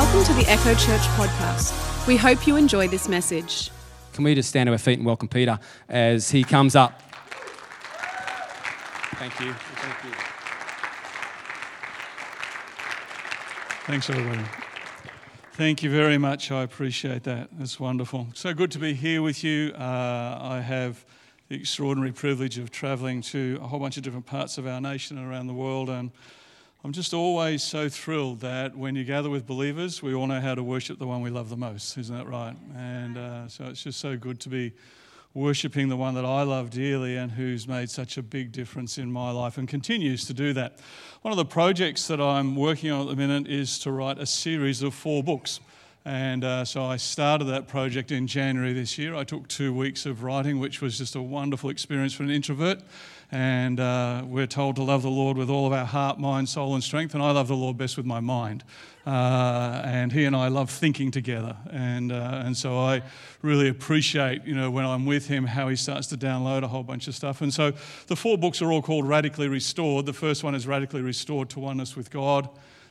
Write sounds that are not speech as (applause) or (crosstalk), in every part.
Welcome to the Echo Church podcast. We hope you enjoy this message. Can we just stand to our feet and welcome Peter as he comes up? Thank you. Thank you. Thanks, everybody. Thank you very much. I appreciate that. It's wonderful. So good to be here with you. Uh, I have the extraordinary privilege of traveling to a whole bunch of different parts of our nation and around the world. And I'm just always so thrilled that when you gather with believers, we all know how to worship the one we love the most. Isn't that right? And uh, so it's just so good to be worshipping the one that I love dearly and who's made such a big difference in my life and continues to do that. One of the projects that I'm working on at the minute is to write a series of four books. And uh, so I started that project in January this year. I took two weeks of writing, which was just a wonderful experience for an introvert. And uh, we're told to love the Lord with all of our heart, mind, soul, and strength. And I love the Lord best with my mind. Uh, and he and I love thinking together. And, uh, and so I really appreciate, you know, when I'm with him, how he starts to download a whole bunch of stuff. And so the four books are all called Radically Restored. The first one is Radically Restored to Oneness with God.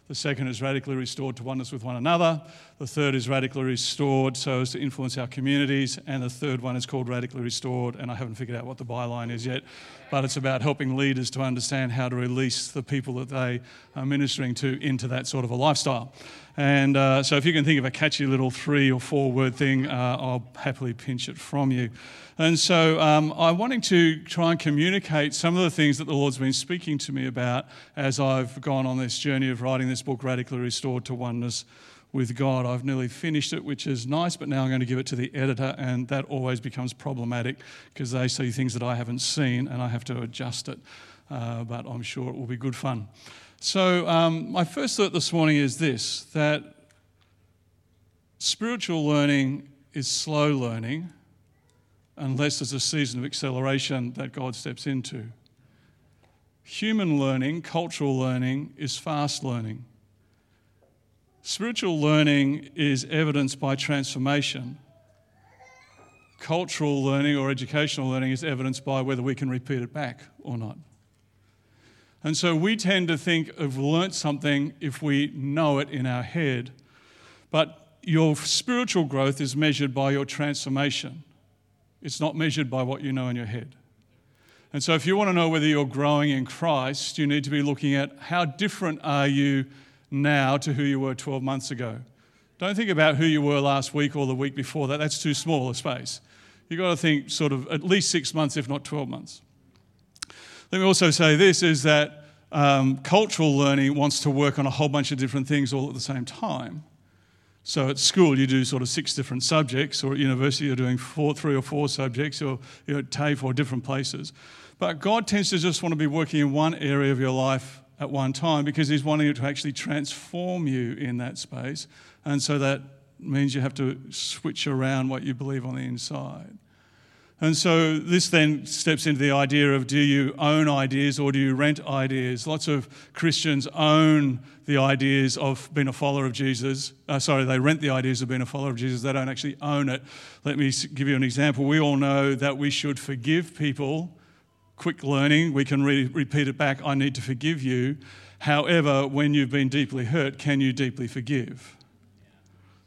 The second is radically restored to oneness with one another. The third is radically restored so as to influence our communities. And the third one is called radically restored. And I haven't figured out what the byline is yet, but it's about helping leaders to understand how to release the people that they are ministering to into that sort of a lifestyle. And uh, so if you can think of a catchy little three or four word thing, uh, I'll happily pinch it from you. And so um, I'm wanting to try and communicate some of the things that the Lord's been speaking to me about as I've gone on this journey of writing this book, Radically Restored to Oneness with God. I've nearly finished it, which is nice, but now I'm going to give it to the editor, and that always becomes problematic because they see things that I haven't seen and I have to adjust it. Uh, but I'm sure it will be good fun. So, um, my first thought this morning is this that spiritual learning is slow learning unless there's a season of acceleration that God steps into. Human learning, cultural learning, is fast learning. Spiritual learning is evidenced by transformation. Cultural learning or educational learning is evidenced by whether we can repeat it back or not. And so we tend to think of learnt something if we know it in our head. But your spiritual growth is measured by your transformation. It's not measured by what you know in your head. And so, if you want to know whether you're growing in Christ, you need to be looking at how different are you now to who you were 12 months ago. Don't think about who you were last week or the week before that. That's too small a space. You've got to think sort of at least six months, if not 12 months. Let me also say this is that um, cultural learning wants to work on a whole bunch of different things all at the same time. So at school, you do sort of six different subjects, or at university, you're doing four, three or four subjects, or you know, at TAFE or different places. But God tends to just want to be working in one area of your life at one time because He's wanting it to actually transform you in that space. And so that means you have to switch around what you believe on the inside. And so this then steps into the idea of do you own ideas or do you rent ideas? Lots of Christians own the ideas of being a follower of Jesus. Uh, sorry, they rent the ideas of being a follower of Jesus. They don't actually own it. Let me give you an example. We all know that we should forgive people. Quick learning, we can re- repeat it back I need to forgive you. However, when you've been deeply hurt, can you deeply forgive?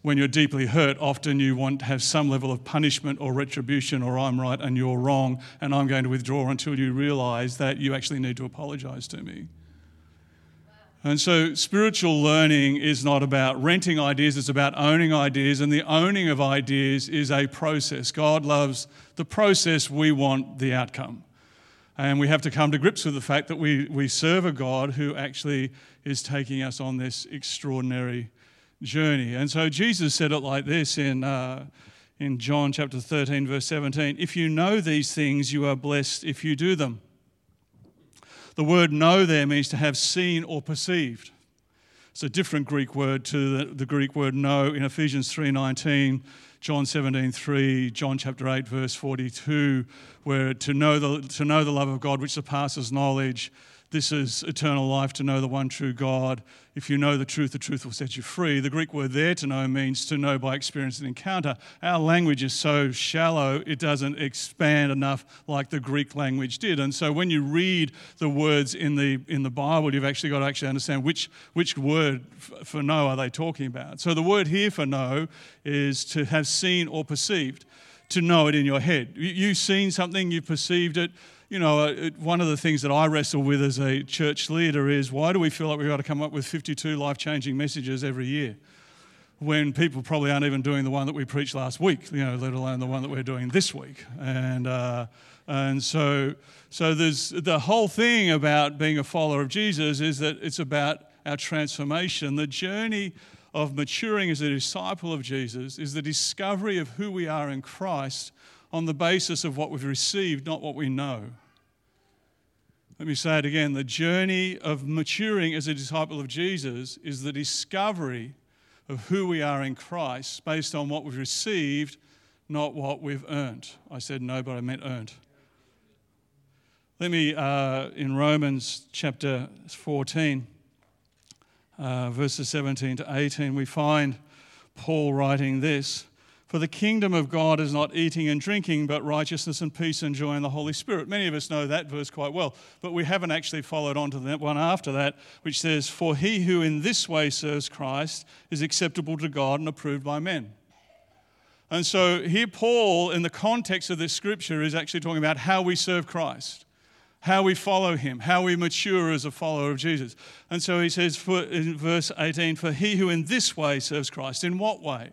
when you're deeply hurt, often you want to have some level of punishment or retribution, or I'm right and you're wrong, and I'm going to withdraw until you realize that you actually need to apologize to me. And so, spiritual learning is not about renting ideas, it's about owning ideas, and the owning of ideas is a process. God loves the process, we want the outcome. And we have to come to grips with the fact that we, we serve a God who actually is taking us on this extraordinary journey. And so Jesus said it like this in, uh, in John chapter 13, verse 17 If you know these things, you are blessed if you do them. The word know there means to have seen or perceived. It's a different Greek word to the, the Greek word know in Ephesians 3:19, John 17:3, John chapter 8 verse 42, where to know the to know the love of God which surpasses knowledge, this is eternal life to know the one true God. If you know the truth, the truth will set you free. The Greek word there to know means to know by experience and encounter. Our language is so shallow, it doesn't expand enough like the Greek language did. And so when you read the words in the, in the Bible, you've actually got to actually understand which, which word for know are they talking about. So the word here for know is to have seen or perceived to know it in your head. You've seen something, you've perceived it, you know, uh, one of the things that I wrestle with as a church leader is why do we feel like we've got to come up with 52 life changing messages every year when people probably aren't even doing the one that we preached last week, you know, let alone the one that we're doing this week. And, uh, and so, so there's the whole thing about being a follower of Jesus is that it's about our transformation. The journey of maturing as a disciple of Jesus is the discovery of who we are in Christ on the basis of what we've received, not what we know. Let me say it again. The journey of maturing as a disciple of Jesus is the discovery of who we are in Christ based on what we've received, not what we've earned. I said no, but I meant earned. Let me, uh, in Romans chapter 14, uh, verses 17 to 18, we find Paul writing this. For the kingdom of God is not eating and drinking, but righteousness and peace and joy in the Holy Spirit. Many of us know that verse quite well, but we haven't actually followed on to that one after that, which says, For he who in this way serves Christ is acceptable to God and approved by men. And so here, Paul, in the context of this scripture, is actually talking about how we serve Christ, how we follow him, how we mature as a follower of Jesus. And so he says for, in verse 18, For he who in this way serves Christ, in what way?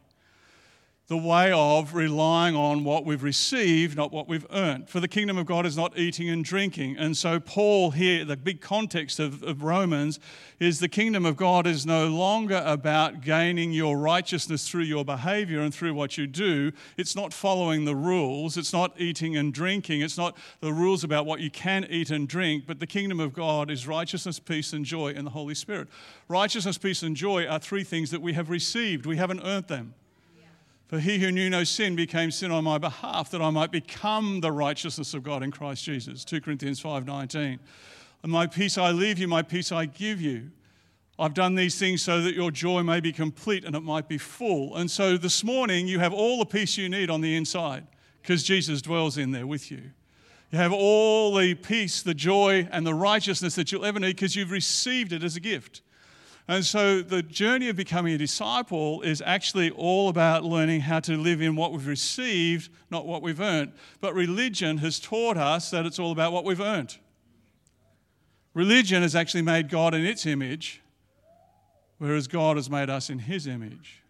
The way of relying on what we've received, not what we've earned. For the kingdom of God is not eating and drinking. And so, Paul here, the big context of, of, Romans is the kingdom of God is no longer about gaining your righteousness through your behavior and through what you do. It's not following the rules. It's not eating and drinking. It's not the rules about what you can eat and drink. But the kingdom of God is righteousness, peace, and joy in the Holy Spirit. Righteousness, peace, and joy are three things that we have received, we haven't earned them. For he who knew no sin became sin on my behalf, that I might become the righteousness of God in Christ Jesus. 2 Corinthians 5:19. And my peace I leave you, my peace I give you. I've done these things so that your joy may be complete and it might be full. And so this morning you have all the peace you need on the inside because Jesus dwells in there with you. You have all the peace, the joy, and the righteousness that you'll ever need because you've received it as a gift. And so the journey of becoming a disciple is actually all about learning how to live in what we've received, not what we've earned. But religion has taught us that it's all about what we've earned. Religion has actually made God in its image, whereas God has made us in his image.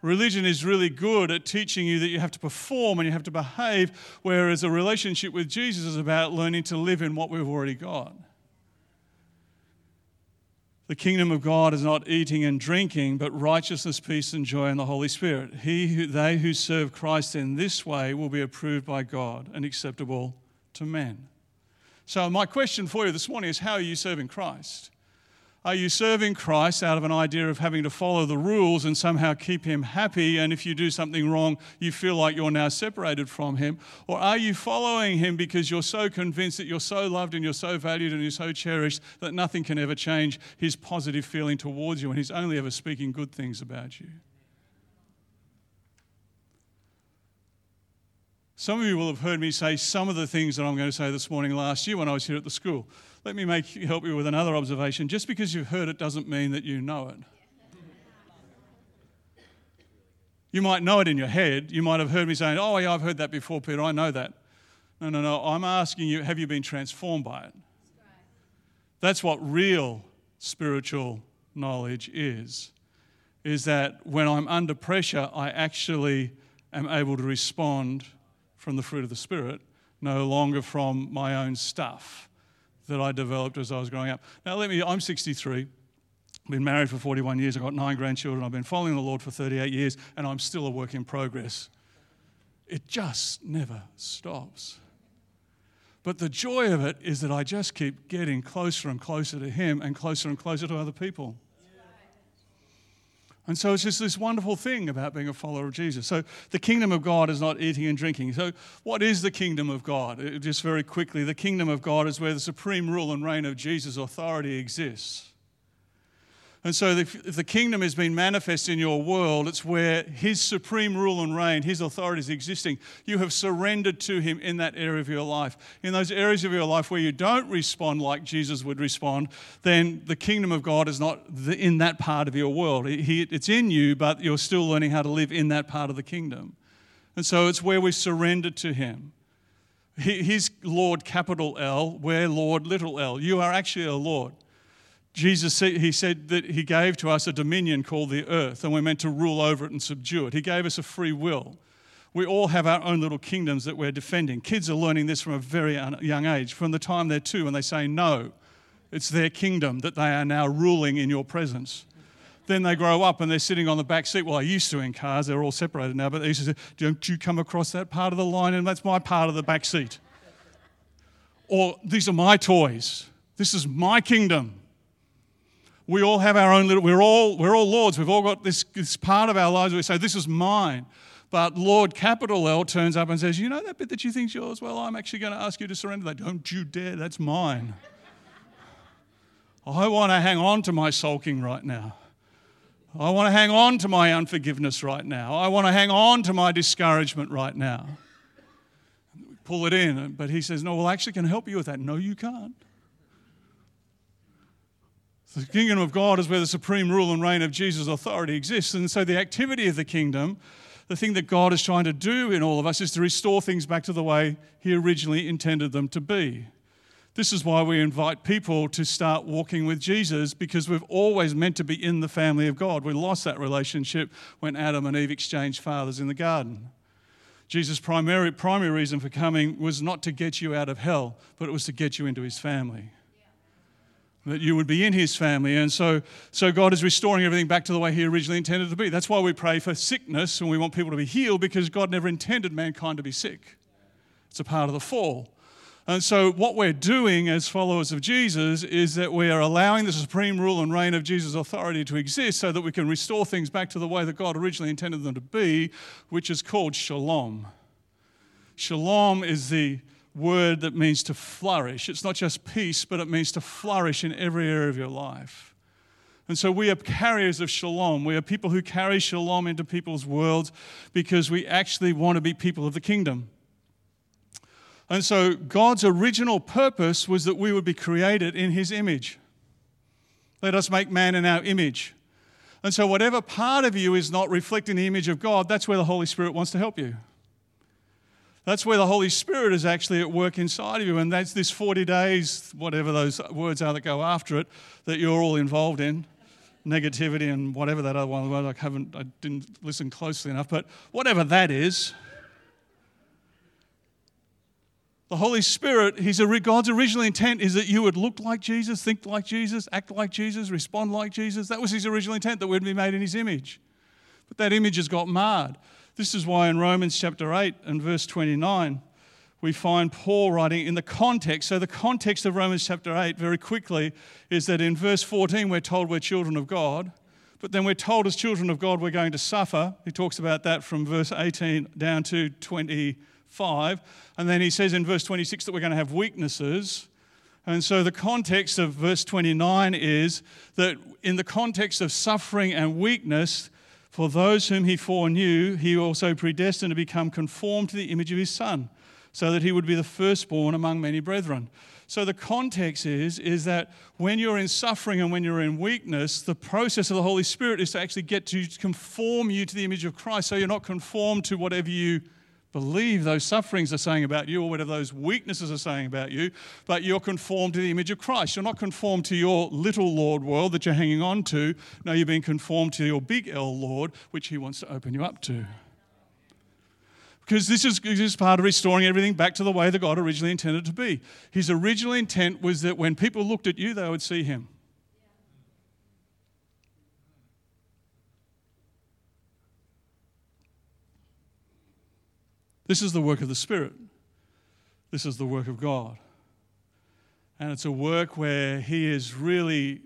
Religion is really good at teaching you that you have to perform and you have to behave, whereas a relationship with Jesus is about learning to live in what we've already got. The kingdom of God is not eating and drinking, but righteousness, peace, and joy in the Holy Spirit. He who, they who serve Christ in this way will be approved by God and acceptable to men. So, my question for you this morning is how are you serving Christ? Are you serving Christ out of an idea of having to follow the rules and somehow keep him happy? And if you do something wrong, you feel like you're now separated from him? Or are you following him because you're so convinced that you're so loved and you're so valued and you're so cherished that nothing can ever change his positive feeling towards you and he's only ever speaking good things about you? Some of you will have heard me say some of the things that I'm going to say this morning last year when I was here at the school. Let me make, help you with another observation. Just because you've heard it doesn't mean that you know it. You might know it in your head. You might have heard me saying, Oh, yeah, I've heard that before, Peter. I know that. No, no, no. I'm asking you, have you been transformed by it? That's what real spiritual knowledge is. Is that when I'm under pressure, I actually am able to respond from the fruit of the Spirit, no longer from my own stuff that I developed as I was growing up. Now, let me, I'm 63. I've Been married for 41 years. I've got nine grandchildren. I've been following the Lord for 38 years, and I'm still a work in progress. It just never stops. But the joy of it is that I just keep getting closer and closer to Him and closer and closer to other people. And so it's just this wonderful thing about being a follower of Jesus. So the kingdom of God is not eating and drinking. So, what is the kingdom of God? Uh, just very quickly, the kingdom of God is where the supreme rule and reign of Jesus' authority exists. And so, if the kingdom has been manifest in your world, it's where his supreme rule and reign, his authority is existing. You have surrendered to him in that area of your life. In those areas of your life where you don't respond like Jesus would respond, then the kingdom of God is not in that part of your world. It's in you, but you're still learning how to live in that part of the kingdom. And so, it's where we surrender to him. He's Lord, capital L, we're Lord, little l. You are actually a Lord. Jesus said, he said that he gave to us a dominion called the earth, and we're meant to rule over it and subdue it. He gave us a free will. We all have our own little kingdoms that we're defending. Kids are learning this from a very young age. From the time they're two and they say no, it's their kingdom that they are now ruling in your presence. Then they grow up and they're sitting on the back seat. Well, I used to in cars, they're all separated now, but they used to say, Don't you come across that part of the line? And that's my part of the back seat. Or these are my toys. This is my kingdom we all have our own little, we're all, we're all lords. We've all got this, this part of our lives where we say, this is mine. But Lord, capital L, turns up and says, you know that bit that you think's yours? Well, I'm actually going to ask you to surrender that. Don't you dare, that's mine. I want to hang on to my sulking right now. I want to hang on to my unforgiveness right now. I want to hang on to my discouragement right now. Pull it in. But he says, No, well, I actually can help you with that. No, you can't. The kingdom of God is where the supreme rule and reign of Jesus' authority exists. And so the activity of the kingdom, the thing that God is trying to do in all of us, is to restore things back to the way He originally intended them to be. This is why we invite people to start walking with Jesus because we've always meant to be in the family of God. We lost that relationship when Adam and Eve exchanged fathers in the garden. Jesus' primary, primary reason for coming was not to get you out of hell, but it was to get you into his family that you would be in his family. And so, so God is restoring everything back to the way he originally intended to be. That's why we pray for sickness and we want people to be healed because God never intended mankind to be sick. It's a part of the fall. And so, what we're doing as followers of Jesus is that we are allowing the supreme rule and reign of Jesus' authority to exist so that we can restore things back to the way that God originally intended them to be, which is called shalom. Shalom is the word that means to flourish. It's not just peace, but it means to flourish in every area of your life. And so we are carriers of shalom. We are people who carry shalom into people's worlds because we actually want to be people of the kingdom. And so God's original purpose was that we would be created in his image. Let us make man in our image. And so, whatever part of you is not reflecting the image of God, that's where the Holy Spirit wants to help you. That's where the Holy Spirit is actually at work inside of you. And that's this 40 days, whatever those words are that go after it, that you're all involved in. Negativity and whatever that other one was. I haven't, I didn't listen closely enough, but whatever that is, the Holy Spirit, He's a, God's original intent is that you would look like Jesus, think like Jesus, act like Jesus, respond like Jesus. That was His original intent, that we'd be made in His image. But that image has got marred. This is why in Romans chapter 8 and verse 29, we find Paul writing in the context. So, the context of Romans chapter 8, very quickly, is that in verse 14, we're told we're children of God, but then we're told as children of God we're going to suffer. He talks about that from verse 18 down to 25. And then he says in verse 26 that we're going to have weaknesses. And so the context of verse 29 is that in the context of suffering and weakness, for those whom he foreknew, he also predestined to become conformed to the image of his Son, so that he would be the firstborn among many brethren. So the context is, is that when you're in suffering and when you're in weakness, the process of the Holy Spirit is to actually get to conform you to the image of Christ. So you're not conformed to whatever you believe those sufferings are saying about you or whatever those weaknesses are saying about you, but you're conformed to the image of Christ. You're not conformed to your little Lord world that you're hanging on to. No, you're being conformed to your big L Lord, which He wants to open you up to. Because this is, this is part of restoring everything back to the way that God originally intended to be. His original intent was that when people looked at you, they would see Him. This is the work of the Spirit. This is the work of God. And it's a work where He is really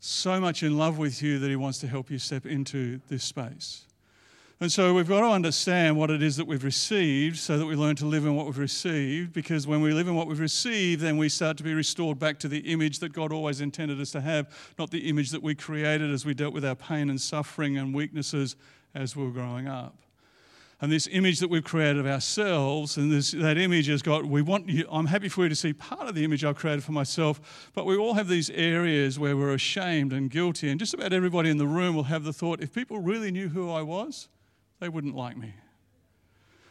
so much in love with you that He wants to help you step into this space. And so we've got to understand what it is that we've received so that we learn to live in what we've received. Because when we live in what we've received, then we start to be restored back to the image that God always intended us to have, not the image that we created as we dealt with our pain and suffering and weaknesses as we were growing up. And this image that we've created of ourselves, and this, that image has got, we want you, I'm happy for you to see part of the image I've created for myself, but we all have these areas where we're ashamed and guilty. And just about everybody in the room will have the thought if people really knew who I was, they wouldn't like me.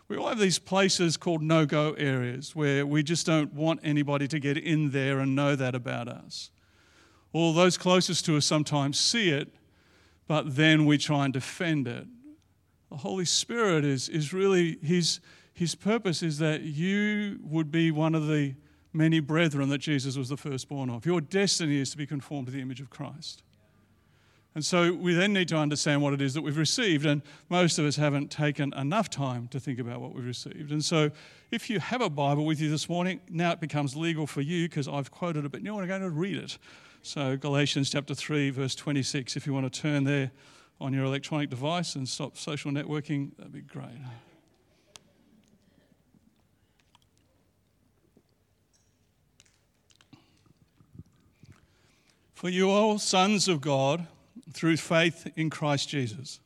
We all have these places called no go areas where we just don't want anybody to get in there and know that about us. All those closest to us sometimes see it, but then we try and defend it. The Holy Spirit is, is really, his, his purpose is that you would be one of the many brethren that Jesus was the firstborn of. Your destiny is to be conformed to the image of Christ. And so we then need to understand what it is that we've received. And most of us haven't taken enough time to think about what we've received. And so if you have a Bible with you this morning, now it becomes legal for you because I've quoted it, but you're going to read it. So Galatians chapter 3, verse 26, if you want to turn there on your electronic device and stop social networking, that'd be great. For you all sons of God through faith in Christ Jesus.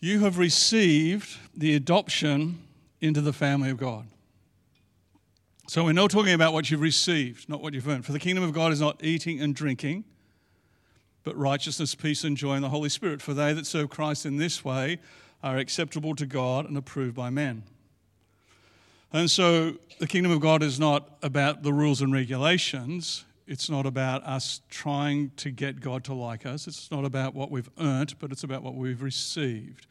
You have received the adoption into the family of God. So we're not talking about what you've received, not what you've earned. For the kingdom of God is not eating and drinking, but righteousness, peace, and joy in the Holy Spirit. For they that serve Christ in this way are acceptable to God and approved by men. And so the kingdom of God is not about the rules and regulations, it's not about us trying to get God to like us. It's not about what we've earned, but it's about what we've received.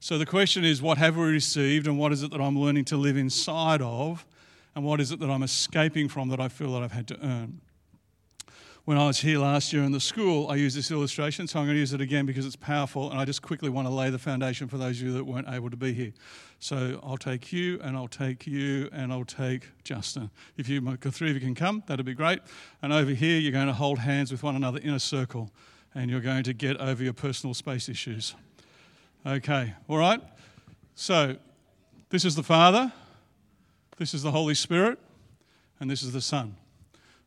So the question is, what have we received, and what is it that I'm learning to live inside of, and what is it that I'm escaping from that I feel that I've had to earn? When I was here last year in the school, I used this illustration, so I'm going to use it again because it's powerful, and I just quickly want to lay the foundation for those of you that weren't able to be here. So I'll take you, and I'll take you, and I'll take Justin. If you, the three of you can come, that'd be great. And over here, you're going to hold hands with one another in a circle, and you're going to get over your personal space issues. Okay, all right? So this is the Father, this is the Holy Spirit, and this is the Son.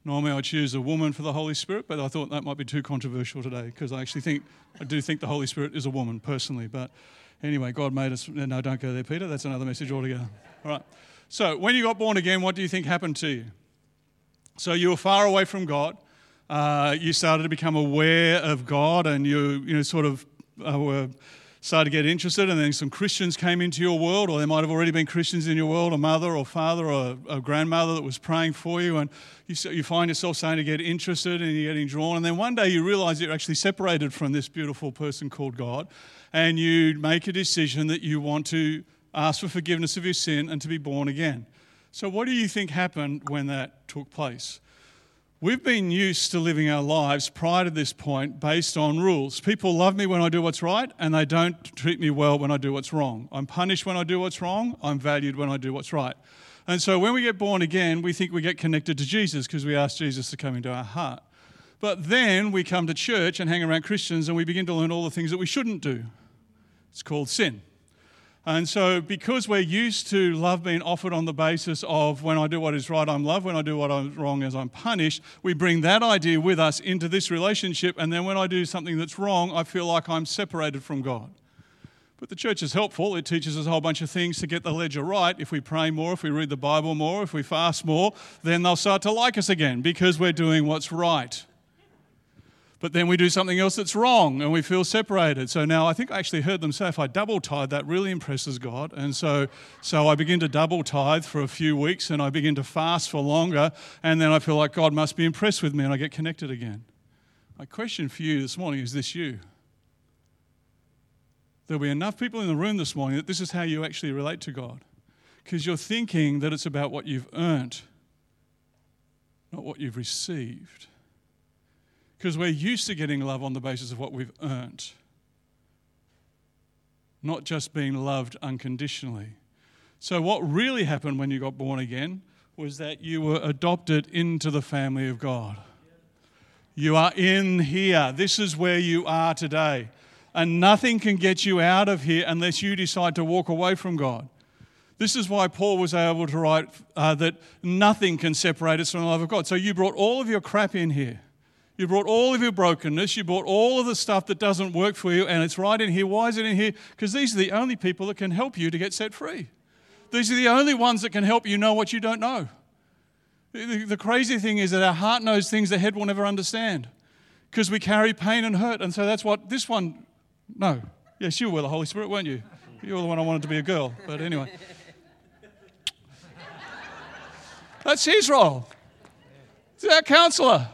Normally I choose a woman for the Holy Spirit, but I thought that might be too controversial today because I actually think, I do think the Holy Spirit is a woman personally. But anyway, God made us. No, don't go there, Peter. That's another message altogether. All right. So when you got born again, what do you think happened to you? So you were far away from God. Uh, you started to become aware of God and you, you know, sort of uh, were started to get interested, and then some Christians came into your world, or there might have already been Christians in your world, a mother or father or a grandmother that was praying for you, and you, you find yourself starting to get interested and you're getting drawn. And then one day you realize you're actually separated from this beautiful person called God, and you make a decision that you want to ask for forgiveness of your sin and to be born again. So, what do you think happened when that took place? We've been used to living our lives prior to this point based on rules. People love me when I do what's right, and they don't treat me well when I do what's wrong. I'm punished when I do what's wrong, I'm valued when I do what's right. And so when we get born again, we think we get connected to Jesus because we ask Jesus to come into our heart. But then we come to church and hang around Christians and we begin to learn all the things that we shouldn't do. It's called sin. And so, because we're used to love being offered on the basis of when I do what is right, I'm loved, when I do what is wrong, as I'm punished, we bring that idea with us into this relationship. And then when I do something that's wrong, I feel like I'm separated from God. But the church is helpful. It teaches us a whole bunch of things to get the ledger right. If we pray more, if we read the Bible more, if we fast more, then they'll start to like us again because we're doing what's right but then we do something else that's wrong and we feel separated. So now I think I actually heard them say if I double tithe, that really impresses God. And so, so I begin to double tithe for a few weeks and I begin to fast for longer. And then I feel like God must be impressed with me and I get connected again. My question for you this morning is this you? There'll be enough people in the room this morning that this is how you actually relate to God. Because you're thinking that it's about what you've earned, not what you've received because we're used to getting love on the basis of what we've earned, not just being loved unconditionally. So, what really happened when you got born again was that you were adopted into the family of God. You are in here. This is where you are today. And nothing can get you out of here unless you decide to walk away from God. This is why Paul was able to write uh, that nothing can separate us from the love of God. So you brought all of your crap in here. You brought all of your brokenness. You brought all of the stuff that doesn't work for you, and it's right in here. Why is it in here? Because these are the only people that can help you to get set free. These are the only ones that can help you know what you don't know. The, the crazy thing is that our heart knows things the head will never understand because we carry pain and hurt. And so that's what this one, no. Yes, you were the Holy Spirit, weren't you? You were the one I wanted to be a girl. But anyway. That's his role. He's our counselor.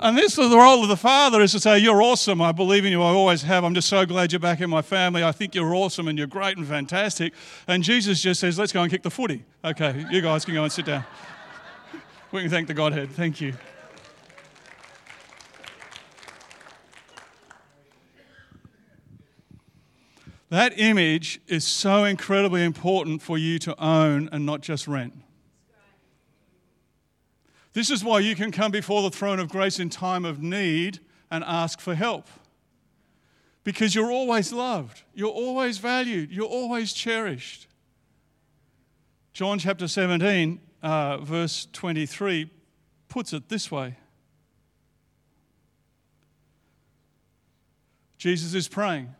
And this is the role of the father is to say, You're awesome. I believe in you. I always have. I'm just so glad you're back in my family. I think you're awesome and you're great and fantastic. And Jesus just says, Let's go and kick the footy. Okay, you guys can go and sit down. We can thank the Godhead. Thank you. That image is so incredibly important for you to own and not just rent. This is why you can come before the throne of grace in time of need and ask for help. Because you're always loved, you're always valued, you're always cherished. John chapter 17 uh, verse 23 puts it this way Jesus is praying.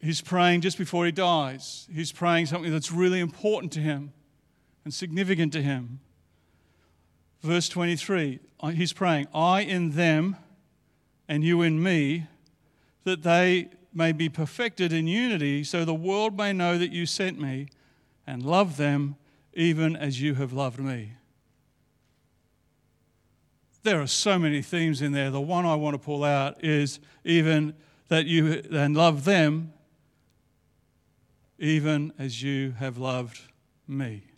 He's praying just before he dies. He's praying something that's really important to him and significant to him. Verse 23, uh, he's praying, I in them and you in me, that they may be perfected in unity, so the world may know that you sent me and love them even as you have loved me. There are so many themes in there. The one I want to pull out is even that you then love them even as you have loved me.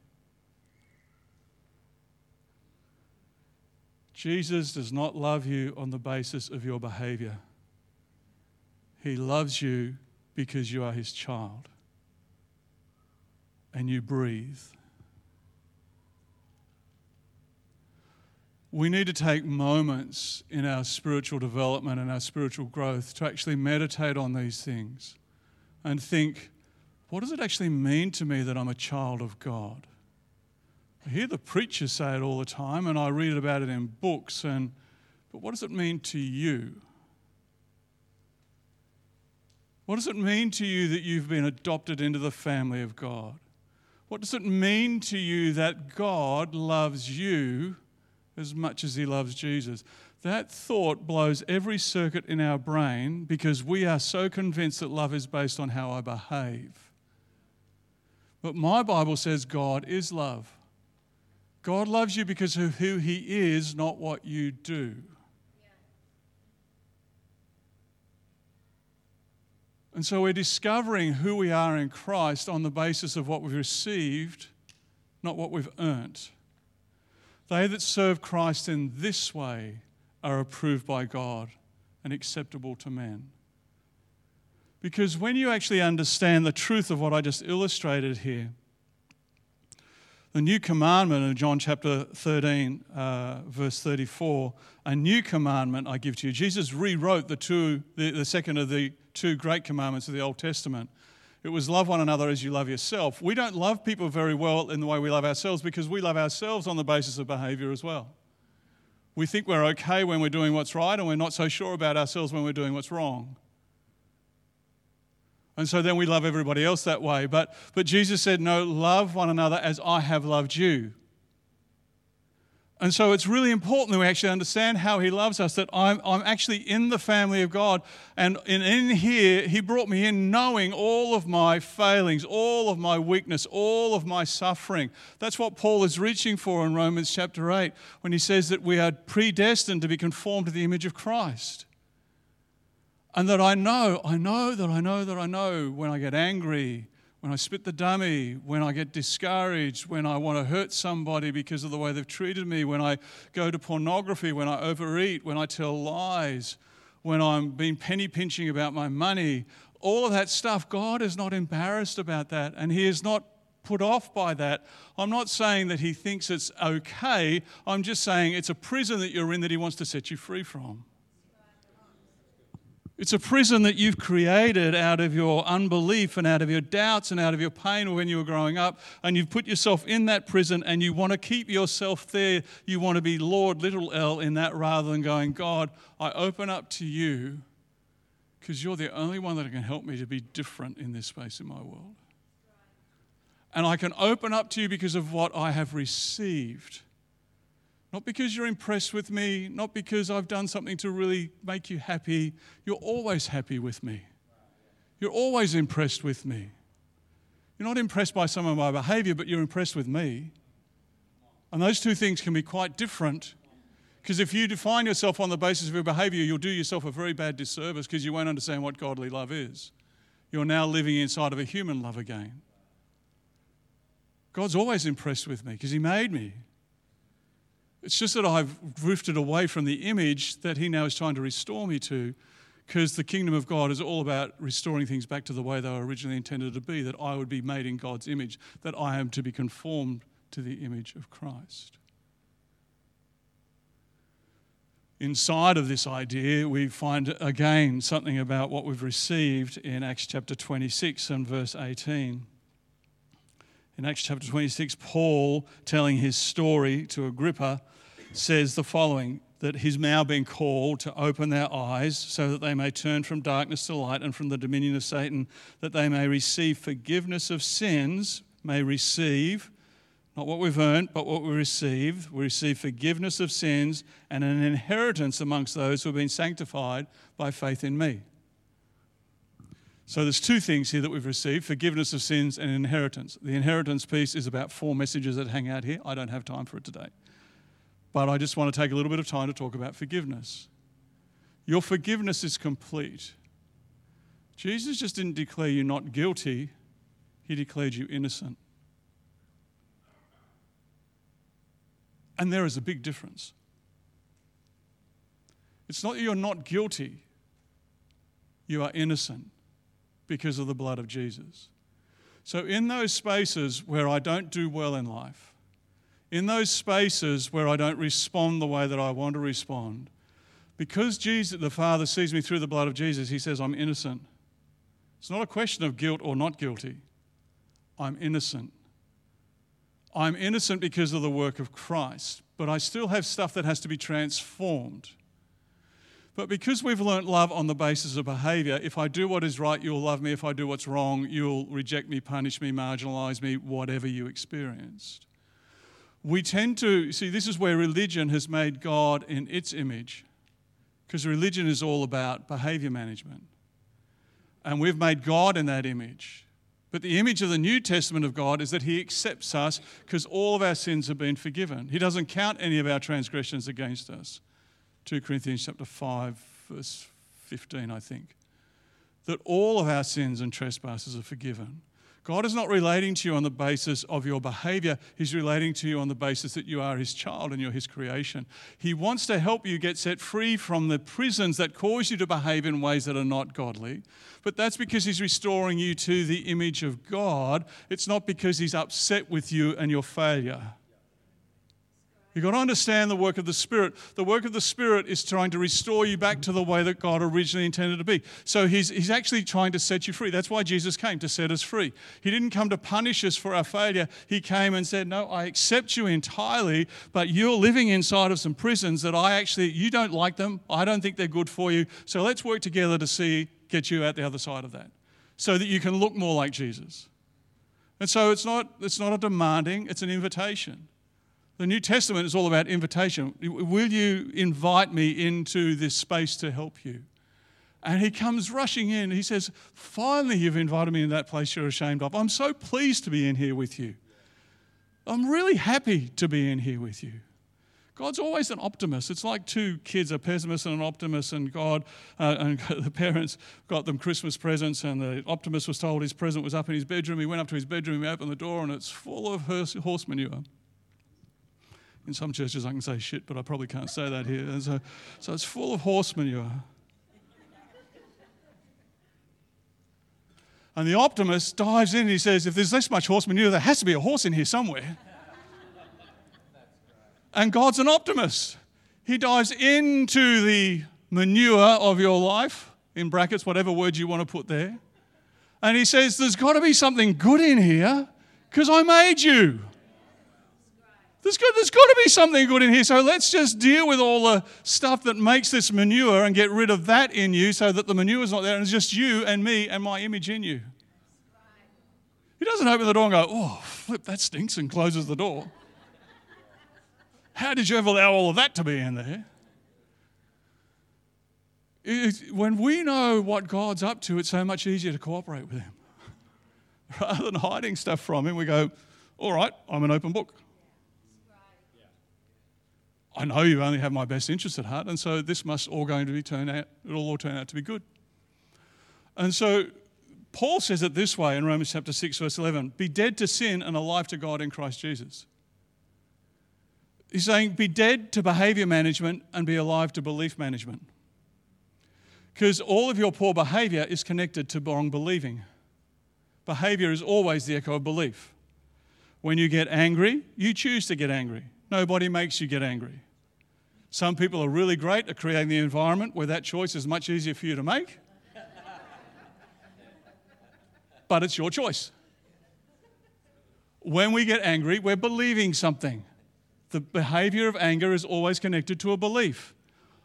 Jesus does not love you on the basis of your behavior. He loves you because you are his child and you breathe we need to take moments in our spiritual development and our spiritual growth to actually meditate on these things and think, what does it actually mean to me that I'm a child of God? I hear the preachers say it all the time, and I read about it in books, and but what does it mean to you? What does it mean to you that you've been adopted into the family of God? What does it mean to you that God loves you as much as he loves Jesus. That thought blows every circuit in our brain because we are so convinced that love is based on how I behave. But my Bible says God is love. God loves you because of who he is, not what you do. And so we're discovering who we are in Christ on the basis of what we've received, not what we've earned. They that serve Christ in this way are approved by God and acceptable to men. Because when you actually understand the truth of what I just illustrated here, the new commandment in John chapter 13, uh, verse 34, a new commandment I give to you. Jesus rewrote the, two, the, the second of the two great commandments of the Old Testament. It was love one another as you love yourself. We don't love people very well in the way we love ourselves because we love ourselves on the basis of behavior as well. We think we're okay when we're doing what's right, and we're not so sure about ourselves when we're doing what's wrong. And so then we love everybody else that way. But, but Jesus said, No, love one another as I have loved you. And so it's really important that we actually understand how He loves us, that I'm, I'm actually in the family of God. And in, in here, He brought me in knowing all of my failings, all of my weakness, all of my suffering. That's what Paul is reaching for in Romans chapter 8 when he says that we are predestined to be conformed to the image of Christ. And that I know, I know that I know that I know when I get angry, when I spit the dummy, when I get discouraged, when I want to hurt somebody because of the way they've treated me, when I go to pornography, when I overeat, when I tell lies, when I'm being penny pinching about my money, all of that stuff, God is not embarrassed about that. And He is not put off by that. I'm not saying that he thinks it's okay. I'm just saying it's a prison that you're in that he wants to set you free from. It's a prison that you've created out of your unbelief and out of your doubts and out of your pain when you were growing up. And you've put yourself in that prison and you want to keep yourself there. You want to be Lord, little l, in that rather than going, God, I open up to you because you're the only one that can help me to be different in this space in my world. And I can open up to you because of what I have received. Not because you're impressed with me, not because I've done something to really make you happy. You're always happy with me. You're always impressed with me. You're not impressed by some of my behavior, but you're impressed with me. And those two things can be quite different. Because if you define yourself on the basis of your behavior, you'll do yourself a very bad disservice because you won't understand what godly love is. You're now living inside of a human love again. God's always impressed with me because He made me. It's just that I've drifted away from the image that he now is trying to restore me to, because the kingdom of God is all about restoring things back to the way they were originally intended to be, that I would be made in God's image, that I am to be conformed to the image of Christ. Inside of this idea, we find again something about what we've received in Acts chapter 26 and verse 18. In Acts chapter 26, Paul, telling his story to Agrippa, says the following that he's now been called to open their eyes so that they may turn from darkness to light and from the dominion of Satan, that they may receive forgiveness of sins, may receive, not what we've earned, but what we receive. We receive forgiveness of sins and an inheritance amongst those who have been sanctified by faith in me. So there's two things here that we've received forgiveness of sins and inheritance. The inheritance piece is about four messages that hang out here. I don't have time for it today. But I just want to take a little bit of time to talk about forgiveness. Your forgiveness is complete. Jesus just didn't declare you not guilty, he declared you innocent. And there is a big difference. It's not that you're not guilty, you are innocent because of the blood of Jesus. So, in those spaces where I don't do well in life, in those spaces where I don't respond the way that I want to respond, because Jesus, the Father sees me through the blood of Jesus, He says, I'm innocent. It's not a question of guilt or not guilty. I'm innocent. I'm innocent because of the work of Christ, but I still have stuff that has to be transformed. But because we've learnt love on the basis of behavior, if I do what is right, you'll love me. If I do what's wrong, you'll reject me, punish me, marginalize me, whatever you experienced we tend to see this is where religion has made God in its image, because religion is all about behavior management. And we've made God in that image. But the image of the New Testament of God is that He accepts us because all of our sins have been forgiven. He doesn't count any of our transgressions against us. 2 Corinthians chapter 5, verse 15, I think. That all of our sins and trespasses are forgiven. God is not relating to you on the basis of your behavior. He's relating to you on the basis that you are His child and you're His creation. He wants to help you get set free from the prisons that cause you to behave in ways that are not godly. But that's because He's restoring you to the image of God. It's not because He's upset with you and your failure. You've got to understand the work of the Spirit. The work of the Spirit is trying to restore you back to the way that God originally intended to be. So he's, he's actually trying to set you free. That's why Jesus came, to set us free. He didn't come to punish us for our failure. He came and said, No, I accept you entirely, but you're living inside of some prisons that I actually, you don't like them. I don't think they're good for you. So let's work together to see, get you out the other side of that so that you can look more like Jesus. And so it's not, it's not a demanding, it's an invitation. The New Testament is all about invitation. Will you invite me into this space to help you? And he comes rushing in. He says, Finally, you've invited me in that place you're ashamed of. I'm so pleased to be in here with you. I'm really happy to be in here with you. God's always an optimist. It's like two kids, a pessimist and an optimist, and God uh, and (laughs) the parents got them Christmas presents, and the optimist was told his present was up in his bedroom. He went up to his bedroom, he opened the door, and it's full of horse manure. In some churches, I can say shit, but I probably can't say that here. And so, so it's full of horse manure. And the optimist dives in and he says, If there's this much horse manure, there has to be a horse in here somewhere. and God's an optimist. He dives into the manure of your life, in brackets, whatever words you want to put there. And he says, There's got to be something good in here because I made you. There's got, there's got to be something good in here. So let's just deal with all the stuff that makes this manure and get rid of that in you so that the manure is not there and it's just you and me and my image in you. He doesn't open the door and go, oh, flip, that stinks, and closes the door. How did you ever allow all of that to be in there? It, when we know what God's up to, it's so much easier to cooperate with Him. (laughs) Rather than hiding stuff from Him, we go, all right, I'm an open book. I know you only have my best interest at heart, and so this must all going to be turn out, it'll all turn out to be good. And so Paul says it this way in Romans chapter 6, verse 11 Be dead to sin and alive to God in Christ Jesus. He's saying, Be dead to behavior management and be alive to belief management. Because all of your poor behavior is connected to wrong believing. Behavior is always the echo of belief. When you get angry, you choose to get angry. Nobody makes you get angry. Some people are really great at creating the environment where that choice is much easier for you to make. (laughs) but it's your choice. When we get angry, we're believing something. The behavior of anger is always connected to a belief.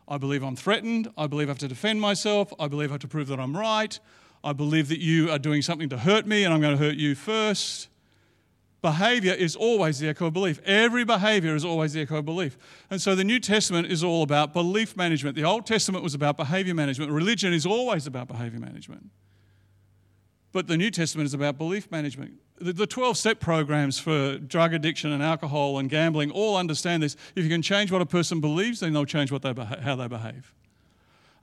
I believe I'm threatened. I believe I have to defend myself. I believe I have to prove that I'm right. I believe that you are doing something to hurt me and I'm going to hurt you first. Behavior is always the echo of belief. Every behavior is always the echo of belief. And so the New Testament is all about belief management. The Old Testament was about behavior management. Religion is always about behavior management. But the New Testament is about belief management. The 12 step programs for drug addiction and alcohol and gambling all understand this. If you can change what a person believes, then they'll change what they beha- how they behave.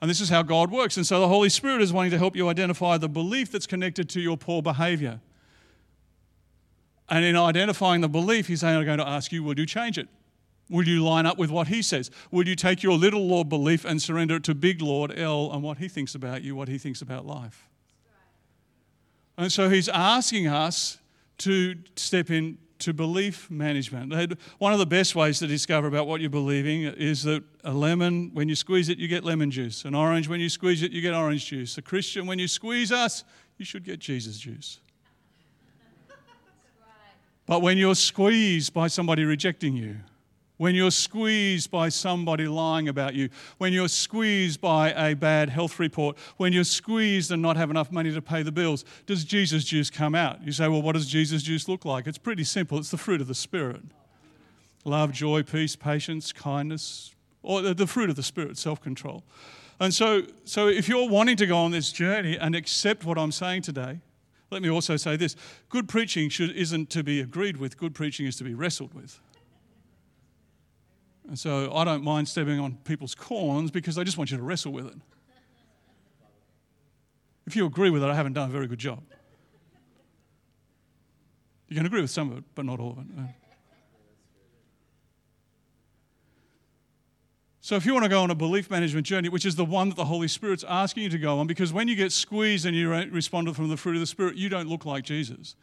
And this is how God works. And so the Holy Spirit is wanting to help you identify the belief that's connected to your poor behavior. And in identifying the belief, he's saying, I'm going to ask you, will you change it? Will you line up with what he says? Will you take your little Lord belief and surrender it to big Lord L and what he thinks about you, what he thinks about life? And so he's asking us to step into belief management. One of the best ways to discover about what you're believing is that a lemon, when you squeeze it, you get lemon juice. An orange, when you squeeze it, you get orange juice. A Christian, when you squeeze us, you should get Jesus juice. But when you're squeezed by somebody rejecting you, when you're squeezed by somebody lying about you, when you're squeezed by a bad health report, when you're squeezed and not have enough money to pay the bills, does Jesus juice come out? You say, well, what does Jesus juice look like? It's pretty simple. It's the fruit of the Spirit love, joy, peace, patience, kindness, or the fruit of the Spirit, self control. And so, so if you're wanting to go on this journey and accept what I'm saying today, let me also say this good preaching should, isn't to be agreed with, good preaching is to be wrestled with. And so I don't mind stepping on people's corns because I just want you to wrestle with it. If you agree with it, I haven't done a very good job. You can agree with some of it, but not all of it. So, if you want to go on a belief management journey, which is the one that the Holy Spirit's asking you to go on, because when you get squeezed and you respond from the fruit of the Spirit, you don't look like Jesus.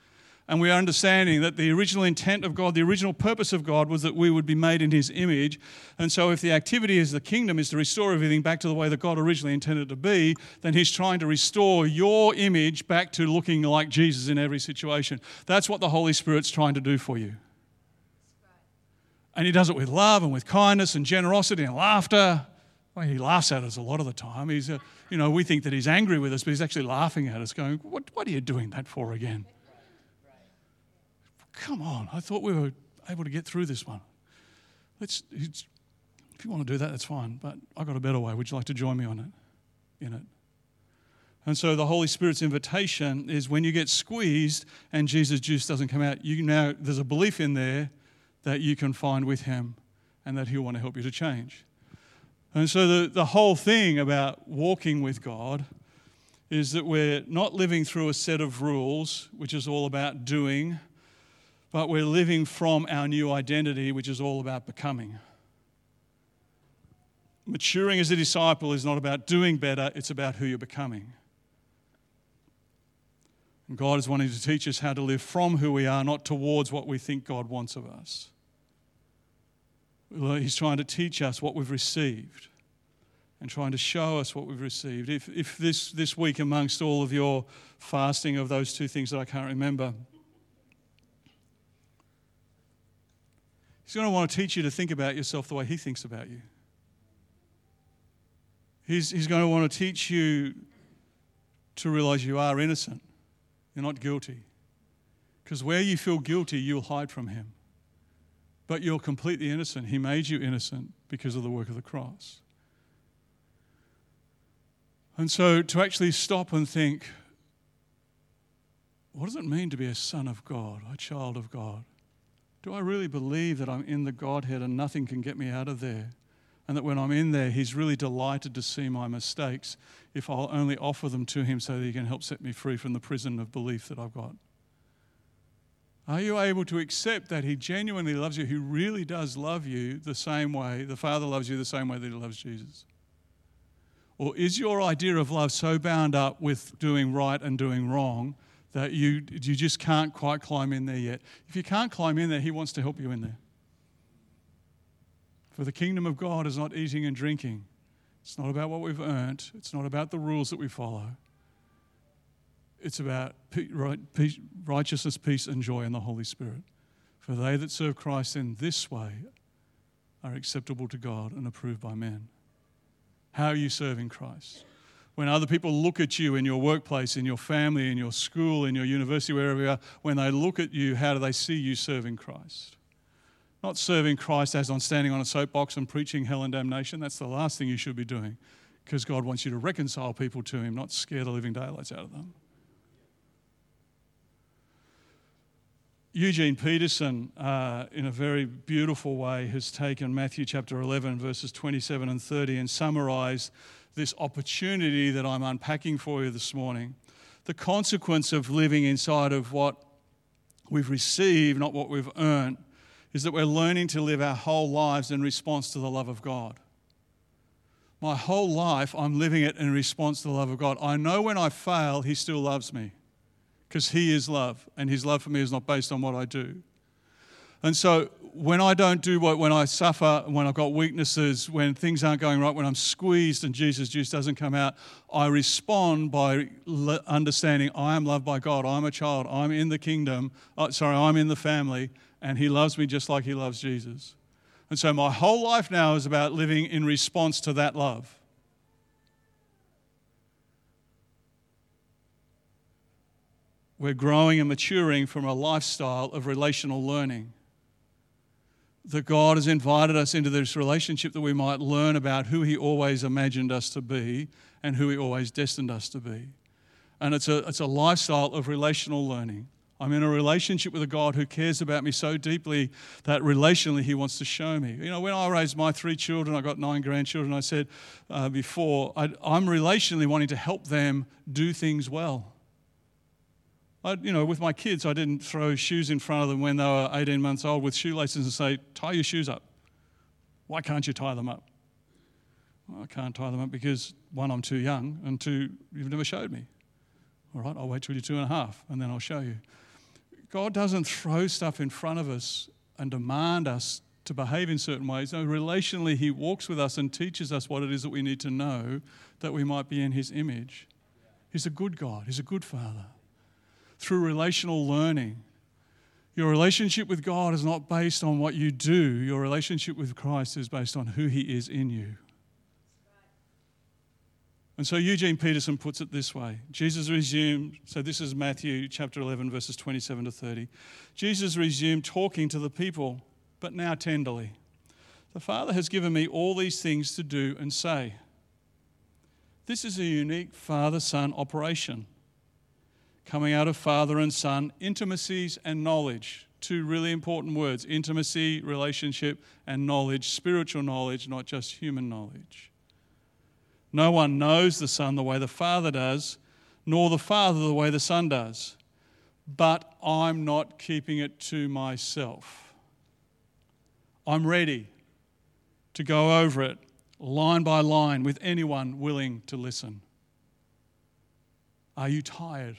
And we are understanding that the original intent of God, the original purpose of God was that we would be made in His image. And so, if the activity is the kingdom is to restore everything back to the way that God originally intended to be, then He's trying to restore your image back to looking like Jesus in every situation. That's what the Holy Spirit's trying to do for you. And he does it with love and with kindness and generosity and laughter. Well, he laughs at us a lot of the time. He's, uh, you know, we think that he's angry with us, but he's actually laughing at us, going, "What, what are you doing that for again?" Come on, I thought we were able to get through this one. Let's. If you want to do that, that's fine. But I've got a better way. Would you like to join me on it? In it. And so the Holy Spirit's invitation is when you get squeezed and Jesus' juice doesn't come out, you now there's a belief in there that you can find with Him and that He'll want to help you to change. And so, the, the whole thing about walking with God is that we're not living through a set of rules, which is all about doing, but we're living from our new identity, which is all about becoming. Maturing as a disciple is not about doing better, it's about who you're becoming. And God is wanting to teach us how to live from who we are, not towards what we think God wants of us. He's trying to teach us what we've received and trying to show us what we've received. If, if this, this week, amongst all of your fasting of those two things that I can't remember, He's going to want to teach you to think about yourself the way He thinks about you. He's, he's going to want to teach you to realize you are innocent, you're not guilty. Because where you feel guilty, you'll hide from Him. But you're completely innocent. He made you innocent because of the work of the cross. And so to actually stop and think, what does it mean to be a son of God, a child of God? Do I really believe that I'm in the Godhead and nothing can get me out of there? And that when I'm in there, He's really delighted to see my mistakes if I'll only offer them to Him so that He can help set me free from the prison of belief that I've got. Are you able to accept that He genuinely loves you? He really does love you the same way the Father loves you the same way that He loves Jesus? Or is your idea of love so bound up with doing right and doing wrong that you, you just can't quite climb in there yet. If you can't climb in there, He wants to help you in there. For the kingdom of God is not eating and drinking, it's not about what we've earned, it's not about the rules that we follow. It's about righteousness, peace, and joy in the Holy Spirit. For they that serve Christ in this way are acceptable to God and approved by men. How are you serving Christ? when other people look at you in your workplace, in your family, in your school, in your university, wherever you are, when they look at you, how do they see you serving Christ? Not serving Christ as on standing on a soapbox and preaching hell and damnation. That's the last thing you should be doing because God wants you to reconcile people to Him, not scare the living daylights out of them. Eugene Peterson, uh, in a very beautiful way, has taken Matthew chapter 11, verses 27 and 30, and summarized this opportunity that I'm unpacking for you this morning. The consequence of living inside of what we've received, not what we've earned, is that we're learning to live our whole lives in response to the love of God. My whole life, I'm living it in response to the love of God. I know when I fail, He still loves me because He is love, and His love for me is not based on what I do. And so when I don't do what, when I suffer, when I've got weaknesses, when things aren't going right, when I'm squeezed and Jesus' juice doesn't come out, I respond by understanding I am loved by God. I'm a child. I'm in the kingdom. Uh, sorry, I'm in the family, and He loves me just like He loves Jesus. And so my whole life now is about living in response to that love. We're growing and maturing from a lifestyle of relational learning that God has invited us into this relationship that we might learn about who He always imagined us to be and who He always destined us to be. And it's a, it's a lifestyle of relational learning. I'm in a relationship with a God who cares about me so deeply that relationally He wants to show me. You know, when I raised my three children, I got nine grandchildren, I said uh, before, I, I'm relationally wanting to help them do things well. I, you know, with my kids, I didn't throw shoes in front of them when they were 18 months old with shoelaces and say, tie your shoes up. Why can't you tie them up? Well, I can't tie them up because one, I'm too young, and two, you've never showed me. All right, I'll wait till you're two and a half, and then I'll show you. God doesn't throw stuff in front of us and demand us to behave in certain ways. No, relationally, He walks with us and teaches us what it is that we need to know that we might be in His image. He's a good God, He's a good Father through relational learning. Your relationship with God is not based on what you do, your relationship with Christ is based on who He is in you. And so Eugene Peterson puts it this way Jesus resumed, so this is Matthew chapter 11, verses 27 to 30. Jesus resumed talking to the people, but now tenderly. The Father has given me all these things to do and say. This is a unique father son operation coming out of father and son, intimacies and knowledge. Two really important words intimacy, relationship, and knowledge, spiritual knowledge, not just human knowledge. No one knows the Son the way the Father does, nor the Father the way the Son does. But I'm not keeping it to myself. I'm ready to go over it line by line with anyone willing to listen. Are you tired?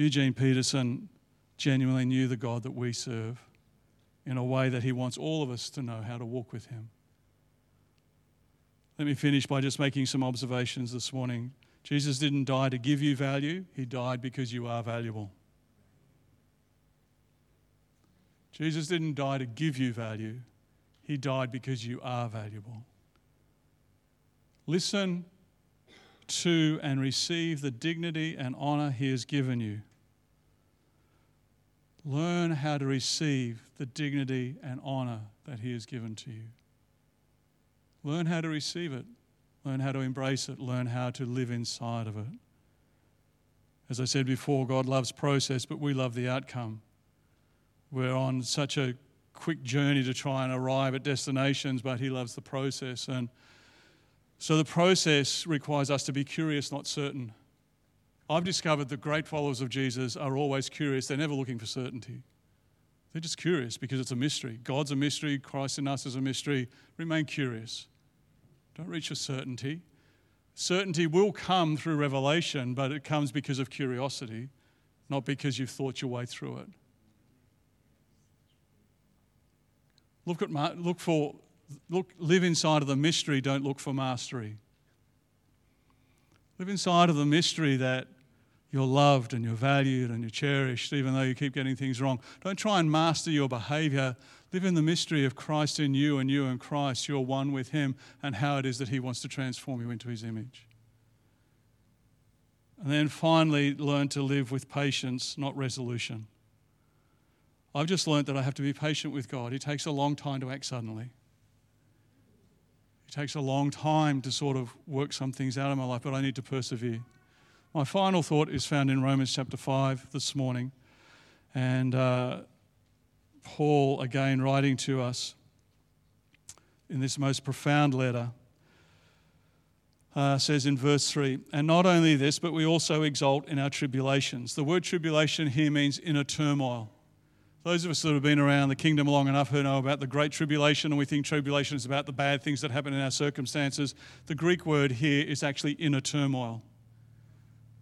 Eugene Peterson genuinely knew the God that we serve in a way that he wants all of us to know how to walk with him. Let me finish by just making some observations this morning. Jesus didn't die to give you value, he died because you are valuable. Jesus didn't die to give you value, he died because you are valuable. Listen to and receive the dignity and honor he has given you. Learn how to receive the dignity and honor that he has given to you. Learn how to receive it. Learn how to embrace it. Learn how to live inside of it. As I said before, God loves process, but we love the outcome. We're on such a quick journey to try and arrive at destinations, but He loves the process. And so the process requires us to be curious, not certain. I've discovered that great followers of Jesus are always curious, they're never looking for certainty. They're just curious because it's a mystery. God's a mystery, Christ in us is a mystery. Remain curious. Don't reach for certainty. Certainty will come through revelation, but it comes because of curiosity, not because you've thought your way through it. Look at look for look live inside of the mystery, don't look for mastery. Live inside of the mystery that you're loved and you're valued and you're cherished, even though you keep getting things wrong. Don't try and master your behavior. Live in the mystery of Christ in you and you in Christ. You're one with Him and how it is that He wants to transform you into His image. And then finally, learn to live with patience, not resolution. I've just learned that I have to be patient with God. He takes a long time to act suddenly. It takes a long time to sort of work some things out in my life, but I need to persevere. My final thought is found in Romans chapter 5 this morning. And uh, Paul, again, writing to us in this most profound letter, uh, says in verse 3 And not only this, but we also exult in our tribulations. The word tribulation here means inner turmoil. Those of us that have been around the kingdom long enough who know about the great tribulation, and we think tribulation is about the bad things that happen in our circumstances. The Greek word here is actually inner turmoil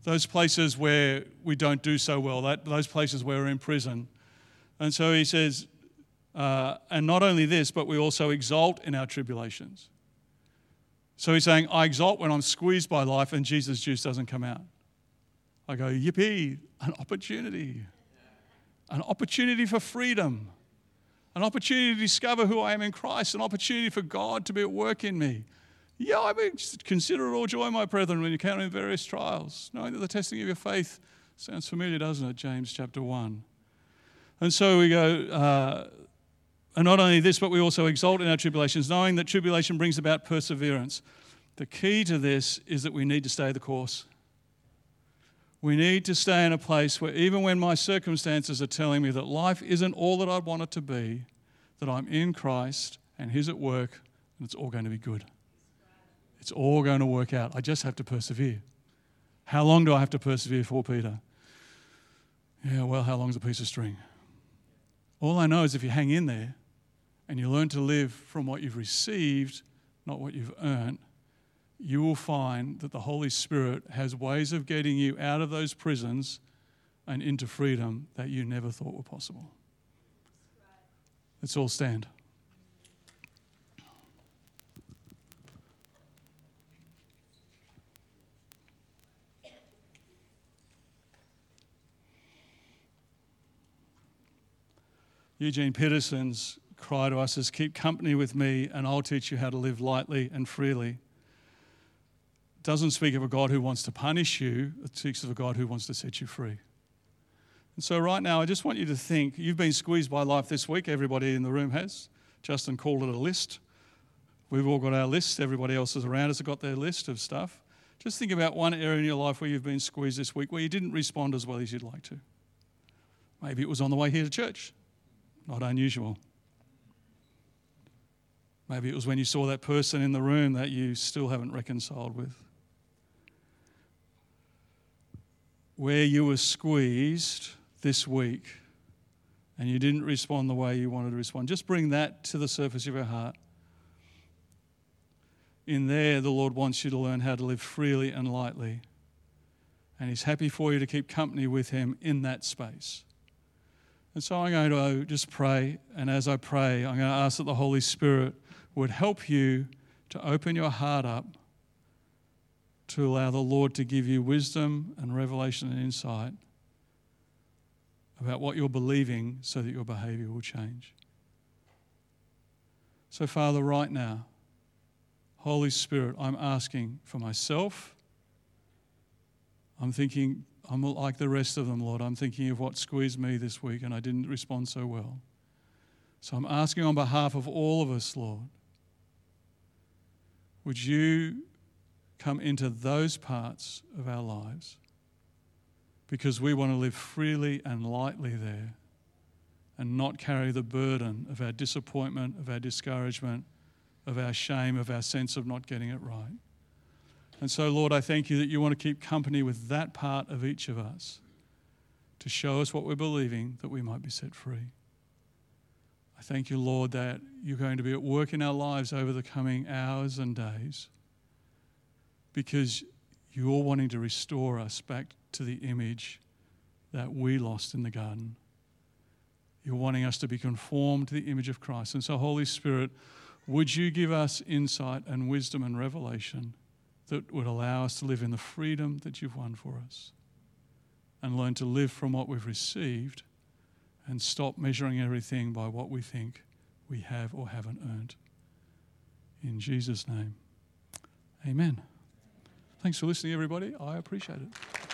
those places where we don't do so well, that, those places where we're in prison. And so he says, uh, and not only this, but we also exalt in our tribulations. So he's saying, I exalt when I'm squeezed by life and Jesus' juice doesn't come out. I go, yippee, an opportunity. An opportunity for freedom. An opportunity to discover who I am in Christ. An opportunity for God to be at work in me. Yeah, I mean, consider it all joy, my brethren, when you count in various trials, knowing that the testing of your faith sounds familiar, doesn't it? James chapter 1. And so we go, uh, and not only this, but we also exult in our tribulations, knowing that tribulation brings about perseverance. The key to this is that we need to stay the course. We need to stay in a place where, even when my circumstances are telling me that life isn't all that I want it to be, that I'm in Christ and He's at work and it's all going to be good. It's all going to work out. I just have to persevere. How long do I have to persevere for, Peter? Yeah, well, how long's a piece of string? All I know is if you hang in there and you learn to live from what you've received, not what you've earned, you will find that the Holy Spirit has ways of getting you out of those prisons and into freedom that you never thought were possible. Let's all stand. Eugene Peterson's cry to us is keep company with me and I'll teach you how to live lightly and freely. It doesn't speak of a God who wants to punish you, it speaks of a God who wants to set you free. And so, right now, I just want you to think you've been squeezed by life this week, everybody in the room has. Justin called it a list. We've all got our lists, everybody else is around us has got their list of stuff. Just think about one area in your life where you've been squeezed this week where you didn't respond as well as you'd like to. Maybe it was on the way here to church. Not unusual. Maybe it was when you saw that person in the room that you still haven't reconciled with. Where you were squeezed this week and you didn't respond the way you wanted to respond, just bring that to the surface of your heart. In there, the Lord wants you to learn how to live freely and lightly. And He's happy for you to keep company with Him in that space. And so I'm going to uh, just pray. And as I pray, I'm going to ask that the Holy Spirit would help you to open your heart up to allow the Lord to give you wisdom and revelation and insight about what you're believing so that your behavior will change. So, Father, right now, Holy Spirit, I'm asking for myself. I'm thinking, I'm like the rest of them, Lord. I'm thinking of what squeezed me this week and I didn't respond so well. So I'm asking on behalf of all of us, Lord, would you come into those parts of our lives? Because we want to live freely and lightly there and not carry the burden of our disappointment, of our discouragement, of our shame, of our sense of not getting it right. And so, Lord, I thank you that you want to keep company with that part of each of us to show us what we're believing that we might be set free. I thank you, Lord, that you're going to be at work in our lives over the coming hours and days because you're wanting to restore us back to the image that we lost in the garden. You're wanting us to be conformed to the image of Christ. And so, Holy Spirit, would you give us insight and wisdom and revelation that would allow us to live in the freedom that you've won for us and learn to live from what we've received and stop measuring everything by what we think we have or haven't earned. In Jesus' name, amen. Thanks for listening, everybody. I appreciate it.